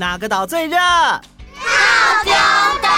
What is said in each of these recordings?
哪个岛最热？套丁岛。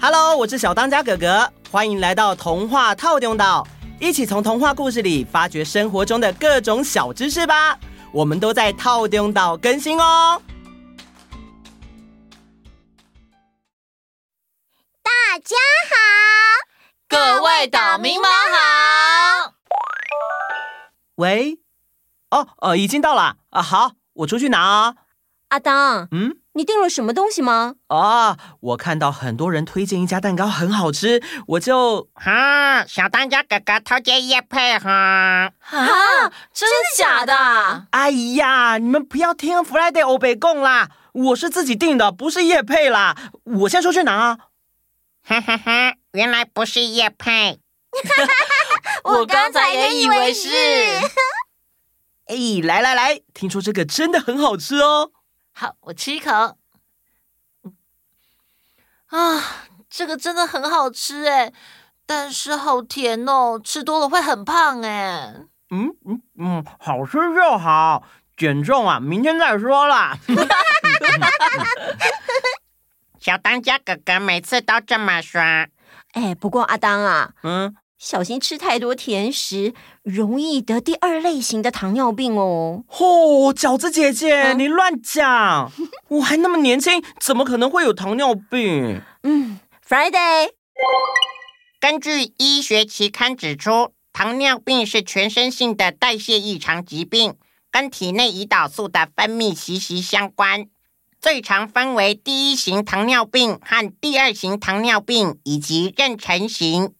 Hello，我是小当家哥哥，欢迎来到童话套丁岛，一起从童话故事里发掘生活中的各种小知识吧。我们都在套丁岛更新哦。大家好，各位岛民们好。喂，哦，呃，已经到了啊，好，我出去拿啊。阿当，嗯，你订了什么东西吗？哦，我看到很多人推荐一家蛋糕很好吃，我就哈，小当家哥哥偷接叶配哈。啊，真的假的？哎呀，你们不要听 Friday 欧北贡啦，我是自己订的，不是叶配啦。我先出去拿啊。哈哈哈，原来不是叶配。我刚才也以为是。哎，来来来，听说这个真的很好吃哦。好，我吃一口。啊，这个真的很好吃哎，但是好甜哦，吃多了会很胖哎。嗯嗯嗯，好吃就好，减重啊，明天再说啦。小当家哥哥每次都这么说。哎，不过阿当啊，嗯。小心吃太多甜食，容易得第二类型的糖尿病哦。哦，饺子姐姐，嗯、你乱讲！我还那么年轻，怎么可能会有糖尿病？嗯，Friday。根据医学期刊指出，糖尿病是全身性的代谢异常疾病，跟体内胰岛素的分泌息息相关。最常分为第一型糖尿病和第二型糖尿病，以及妊娠型。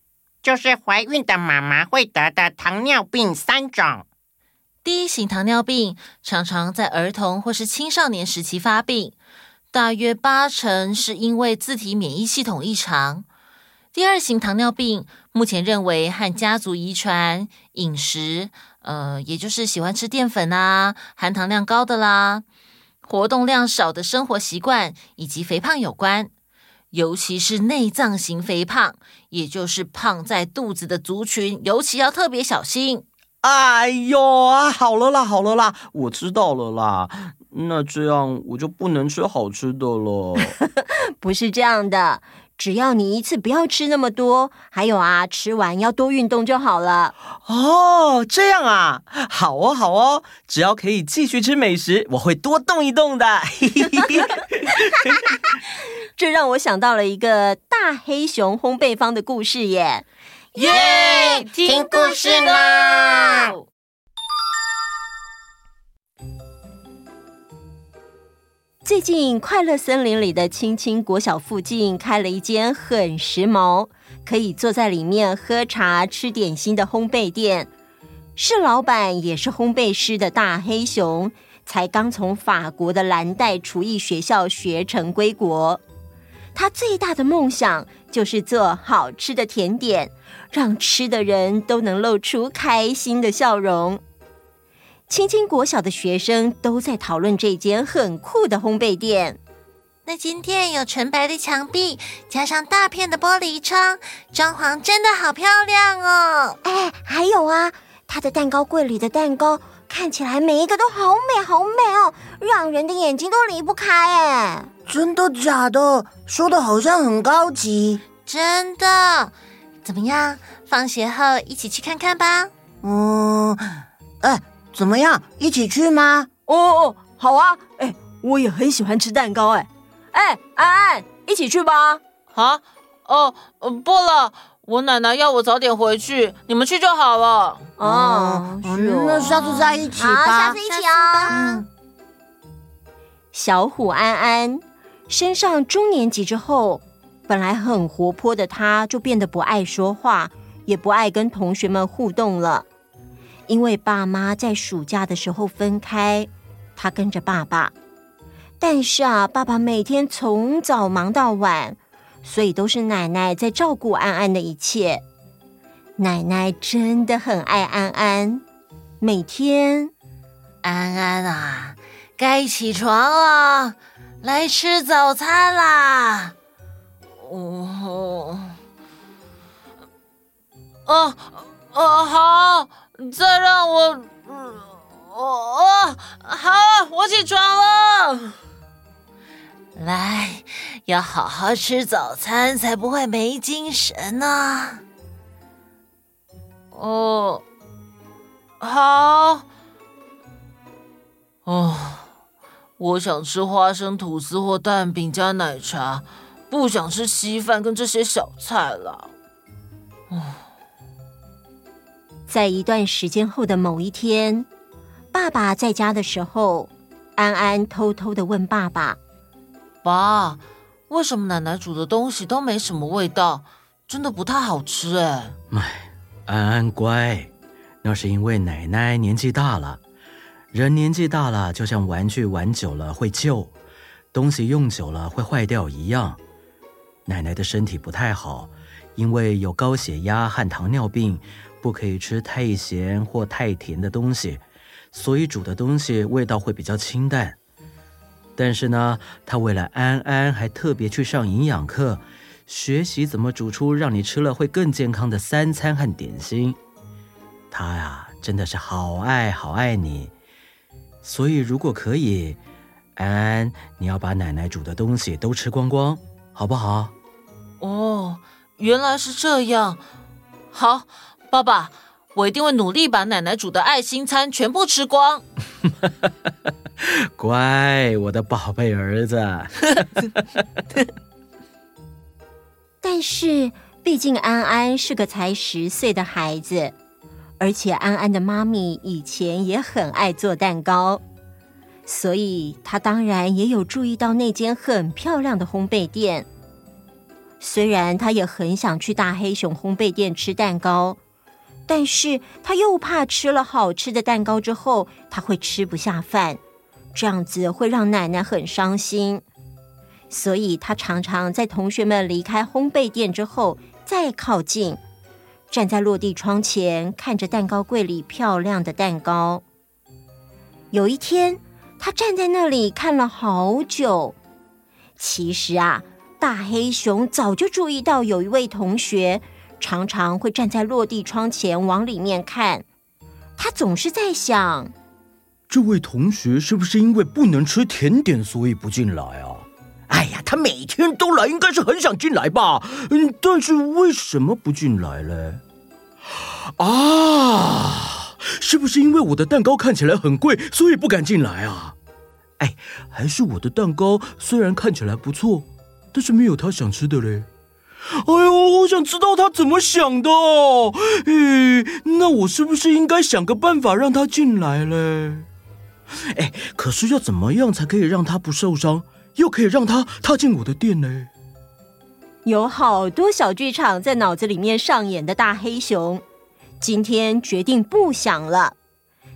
就是怀孕的妈妈会得的糖尿病三种。第一型糖尿病常常在儿童或是青少年时期发病，大约八成是因为自体免疫系统异常。第二型糖尿病目前认为和家族遗传、饮食，呃，也就是喜欢吃淀粉啊、含糖量高的啦、活动量少的生活习惯以及肥胖有关。尤其是内脏型肥胖，也就是胖在肚子的族群，尤其要特别小心。哎呦啊，好了啦，好了啦，我知道了啦。那这样我就不能吃好吃的了？不是这样的，只要你一次不要吃那么多，还有啊，吃完要多运动就好了。哦，这样啊，好哦，好哦，只要可以继续吃美食，我会多动一动的。这让我想到了一个大黑熊烘焙坊的故事耶！耶，yeah, 听故事啦！最近，快乐森林里的青青国小附近开了一间很时髦，可以坐在里面喝茶、吃点心的烘焙店。是老板也是烘焙师的大黑熊，才刚从法国的蓝带厨艺学校学成归国。他最大的梦想就是做好吃的甜点，让吃的人都能露出开心的笑容。青青国小的学生都在讨论这间很酷的烘焙店。那间店有纯白的墙壁，加上大片的玻璃窗，装潢真的好漂亮哦！哎，还有啊，他的蛋糕柜里的蛋糕看起来每一个都好美好美哦，让人的眼睛都离不开哎。真的假的？说的好像很高级。真的？怎么样？放学后一起去看看吧。嗯，哎，怎么样？一起去吗？哦哦，好啊。哎，我也很喜欢吃蛋糕。哎，哎，安安，一起去吧。啊？哦，不了，我奶奶要我早点回去，你们去就好了。哦，是哦。那下次再一起吧。好，下次一起哦。嗯。小虎安安。升上中年级之后，本来很活泼的他，就变得不爱说话，也不爱跟同学们互动了。因为爸妈在暑假的时候分开，他跟着爸爸。但是啊，爸爸每天从早忙到晚，所以都是奶奶在照顾安安的一切。奶奶真的很爱安安，每天，安安啊，该起床了。来吃早餐啦！哦，哦，哦，好，再让我，哦，哦，好，我起床了。来，要好好吃早餐，才不会没精神呢。哦，好。哦，我想吃花生吐司或蛋饼加奶茶，不想吃稀饭跟这些小菜了。哦，在一段时间后的某一天，爸爸在家的时候，安安偷偷的问爸爸：“爸，为什么奶奶煮的东西都没什么味道？真的不太好吃哎。”哎，安安乖，那是因为奶奶年纪大了。人年纪大了，就像玩具玩久了会旧，东西用久了会坏掉一样。奶奶的身体不太好，因为有高血压和糖尿病，不可以吃太咸或太甜的东西。所以煮的东西味道会比较清淡，但是呢，他为了安安，还特别去上营养课，学习怎么煮出让你吃了会更健康的三餐和点心。他呀，真的是好爱好爱你。所以如果可以，安安，你要把奶奶煮的东西都吃光光，好不好？哦，原来是这样。好，爸爸。我一定会努力把奶奶煮的爱心餐全部吃光。乖，我的宝贝儿子。但是，毕竟安安是个才十岁的孩子，而且安安的妈咪以前也很爱做蛋糕，所以她当然也有注意到那间很漂亮的烘焙店。虽然她也很想去大黑熊烘焙店吃蛋糕。但是她又怕吃了好吃的蛋糕之后，她会吃不下饭，这样子会让奶奶很伤心。所以他常常在同学们离开烘焙店之后再靠近，站在落地窗前看着蛋糕柜里漂亮的蛋糕。有一天，他站在那里看了好久。其实啊，大黑熊早就注意到有一位同学。常常会站在落地窗前往里面看，他总是在想：这位同学是不是因为不能吃甜点，所以不进来啊？哎呀，他每天都来，应该是很想进来吧？嗯，但是为什么不进来嘞？啊，是不是因为我的蛋糕看起来很贵，所以不敢进来啊？哎，还是我的蛋糕虽然看起来不错，但是没有他想吃的嘞。哎呦，我想知道他怎么想的。哎，那我是不是应该想个办法让他进来嘞？哎，可是要怎么样才可以让他不受伤，又可以让他踏进我的店呢？有好多小剧场在脑子里面上演的大黑熊，今天决定不想了。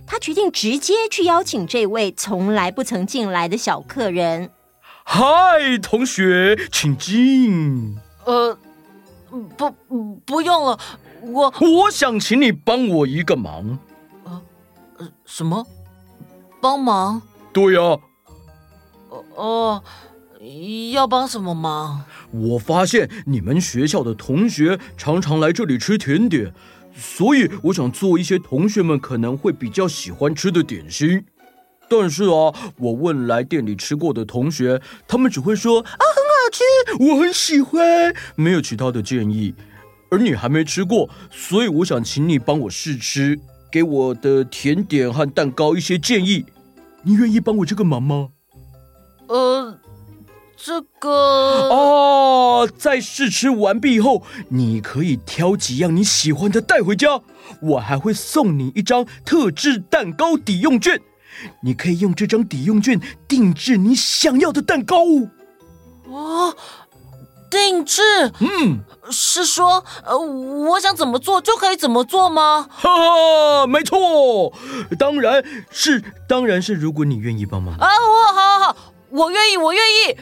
他决定直接去邀请这位从来不曾进来的小客人。嗨，同学，请进。呃，不，不用了，我我想请你帮我一个忙。呃，什么？帮忙？对呀。哦，要帮什么忙？我发现你们学校的同学常常来这里吃甜点，所以我想做一些同学们可能会比较喜欢吃的点心。但是啊，我问来店里吃过的同学，他们只会说啊很。好吃，我很喜欢，没有其他的建议。而你还没吃过，所以我想请你帮我试吃，给我的甜点和蛋糕一些建议。你愿意帮我这个忙吗？呃，这个……哦，在试吃完毕后，你可以挑几样你喜欢的带回家，我还会送你一张特制蛋糕抵用券，你可以用这张抵用券定制你想要的蛋糕。哦，定制？嗯，是说，呃，我想怎么做就可以怎么做吗？哈哈，没错，当然是，当然是，如果你愿意帮忙。啊，我好好好，我愿意，我愿意。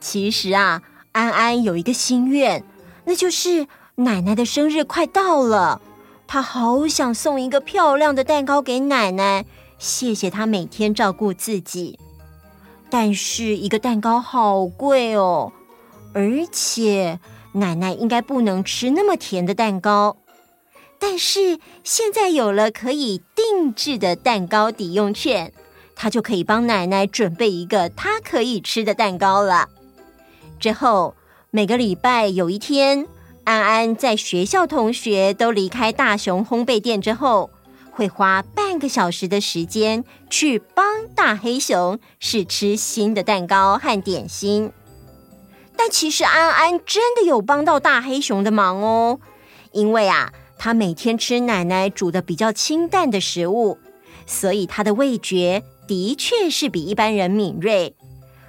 其实啊，安安有一个心愿，那就是奶奶的生日快到了，她好想送一个漂亮的蛋糕给奶奶，谢谢她每天照顾自己。但是一个蛋糕好贵哦，而且奶奶应该不能吃那么甜的蛋糕。但是现在有了可以定制的蛋糕抵用券，他就可以帮奶奶准备一个他可以吃的蛋糕了。之后每个礼拜有一天，安安在学校同学都离开大熊烘焙店之后，会花半个小时的时间去帮大黑熊试吃新的蛋糕和点心。但其实安安真的有帮到大黑熊的忙哦，因为啊，他每天吃奶奶煮的比较清淡的食物，所以他的味觉的确是比一般人敏锐。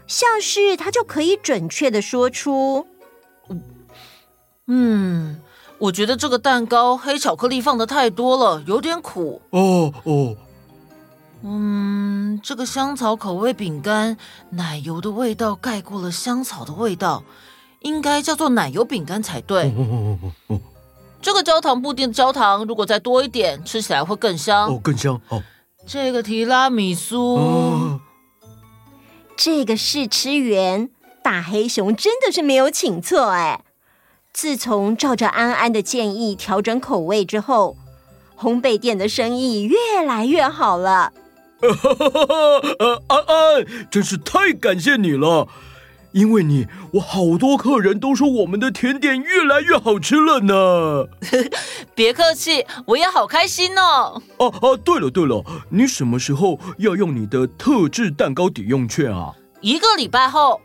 像是他就可以准确的说出，嗯。我觉得这个蛋糕黑巧克力放的太多了，有点苦。哦哦，嗯，这个香草口味饼干，奶油的味道盖过了香草的味道，应该叫做奶油饼干才对。哦哦哦、这个焦糖布丁的焦糖如果再多一点，吃起来会更香。哦，更香。哦，这个提拉米苏，哦、这个试吃员大黑熊真的是没有请错哎。自从照着安安的建议调整口味之后，烘焙店的生意越来越好了。安安，真是太感谢你了！因为你，我好多客人都说我们的甜点越来越好吃了呢。别客气，我也好开心哦。哦哦，对了对了，你什么时候要用你的特制蛋糕抵用券啊？一个礼拜后。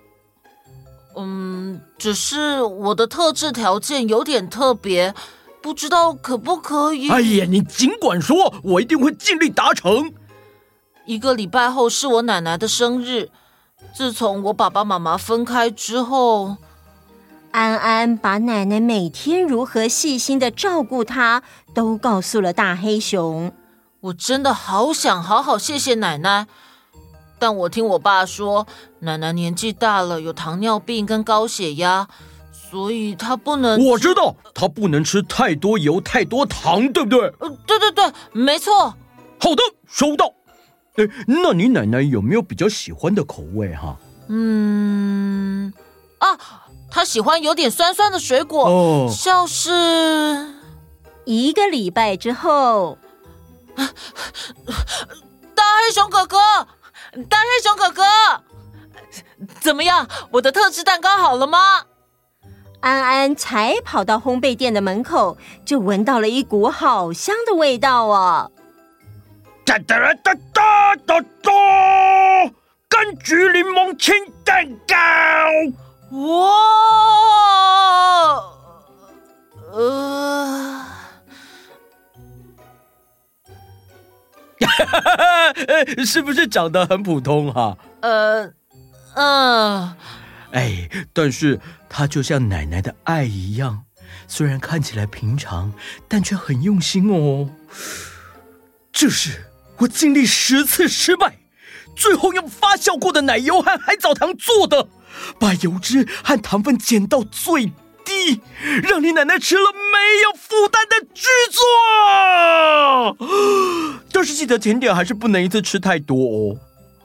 嗯，只是我的特制条件有点特别，不知道可不可以？哎呀，你尽管说，我一定会尽力达成。一个礼拜后是我奶奶的生日。自从我爸爸妈妈分开之后，安安把奶奶每天如何细心的照顾她都告诉了大黑熊。我真的好想好好谢谢奶奶。但我听我爸说，奶奶年纪大了，有糖尿病跟高血压，所以她不能。我知道，她不能吃太多油、太多糖，对不对？呃，对对对，没错。好的，收到。哎，那你奶奶有没有比较喜欢的口味哈？嗯，啊，她喜欢有点酸酸的水果，哦，像是一个礼拜之后，大黑熊哥哥。大黑熊哥哥，怎么样？我的特制蛋糕好了吗？安安才跑到烘焙店的门口，就闻到了一股好香的味道哦！哒哒哒哒哒哒，柑橘柠檬青蛋糕，哇！呃。哈哈，是不是长得很普通哈？呃，嗯，哎，但是它就像奶奶的爱一样，虽然看起来平常，但却很用心哦。这是我经历十次失败，最后用发酵过的奶油和海藻糖做的，把油脂和糖分减到最低，让你奶奶吃了没有负担的巨作。但是记得甜点还是不能一次吃太多哦。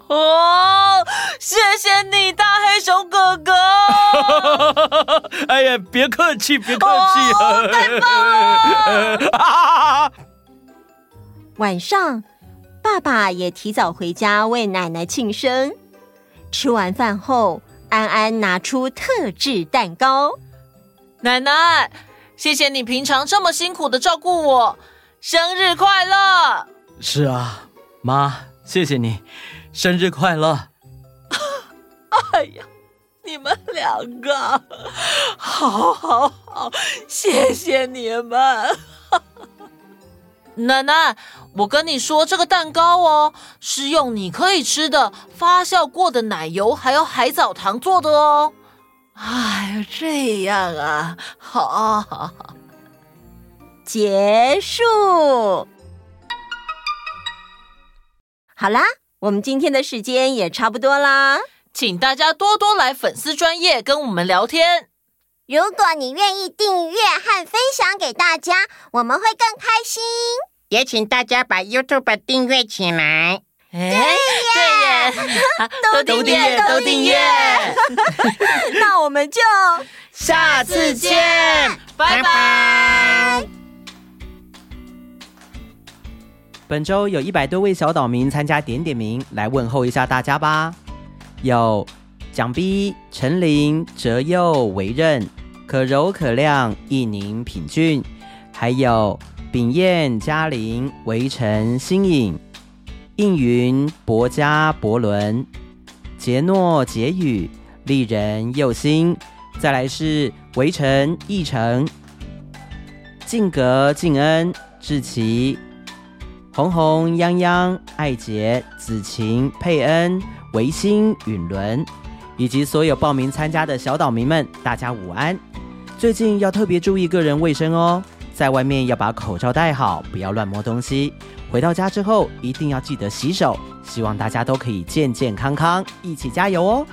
哦，谢谢你，大黑熊哥哥。哎呀，别客气，别客气。哦，太棒了。晚上，爸爸也提早回家为奶奶庆生。吃完饭后，安安拿出特制蛋糕。奶奶，谢谢你平常这么辛苦的照顾我，生日快乐。是啊，妈，谢谢你，生日快乐！哎呀，你们两个，好好好，谢谢你们。奶奶，我跟你说，这个蛋糕哦，是用你可以吃的发酵过的奶油还有海藻糖做的哦。哎呀，这样啊，好，好，结束。好啦，我们今天的时间也差不多啦，请大家多多来粉丝专业跟我们聊天。如果你愿意订阅和分享给大家，我们会更开心。也请大家把 YouTube 订阅起来。对耶，对耶，都订阅，都订阅。那我们就下次见，拜拜。拜拜。本周有一百多位小岛民参加点点名，来问候一下大家吧。有蒋逼、陈琳、哲佑、维任、可柔、可亮、艺宁、品俊，还有秉彦、嘉玲、围城、新颖、应云、博嘉、博伦、杰诺、杰宇、丽人、佑星，再来是围城、义成。敬格、敬恩、志奇、红红、泱泱、爱杰、子晴、佩恩、维新、允伦，以及所有报名参加的小岛民们，大家午安！最近要特别注意个人卫生哦，在外面要把口罩戴好，不要乱摸东西。回到家之后一定要记得洗手。希望大家都可以健健康康，一起加油哦！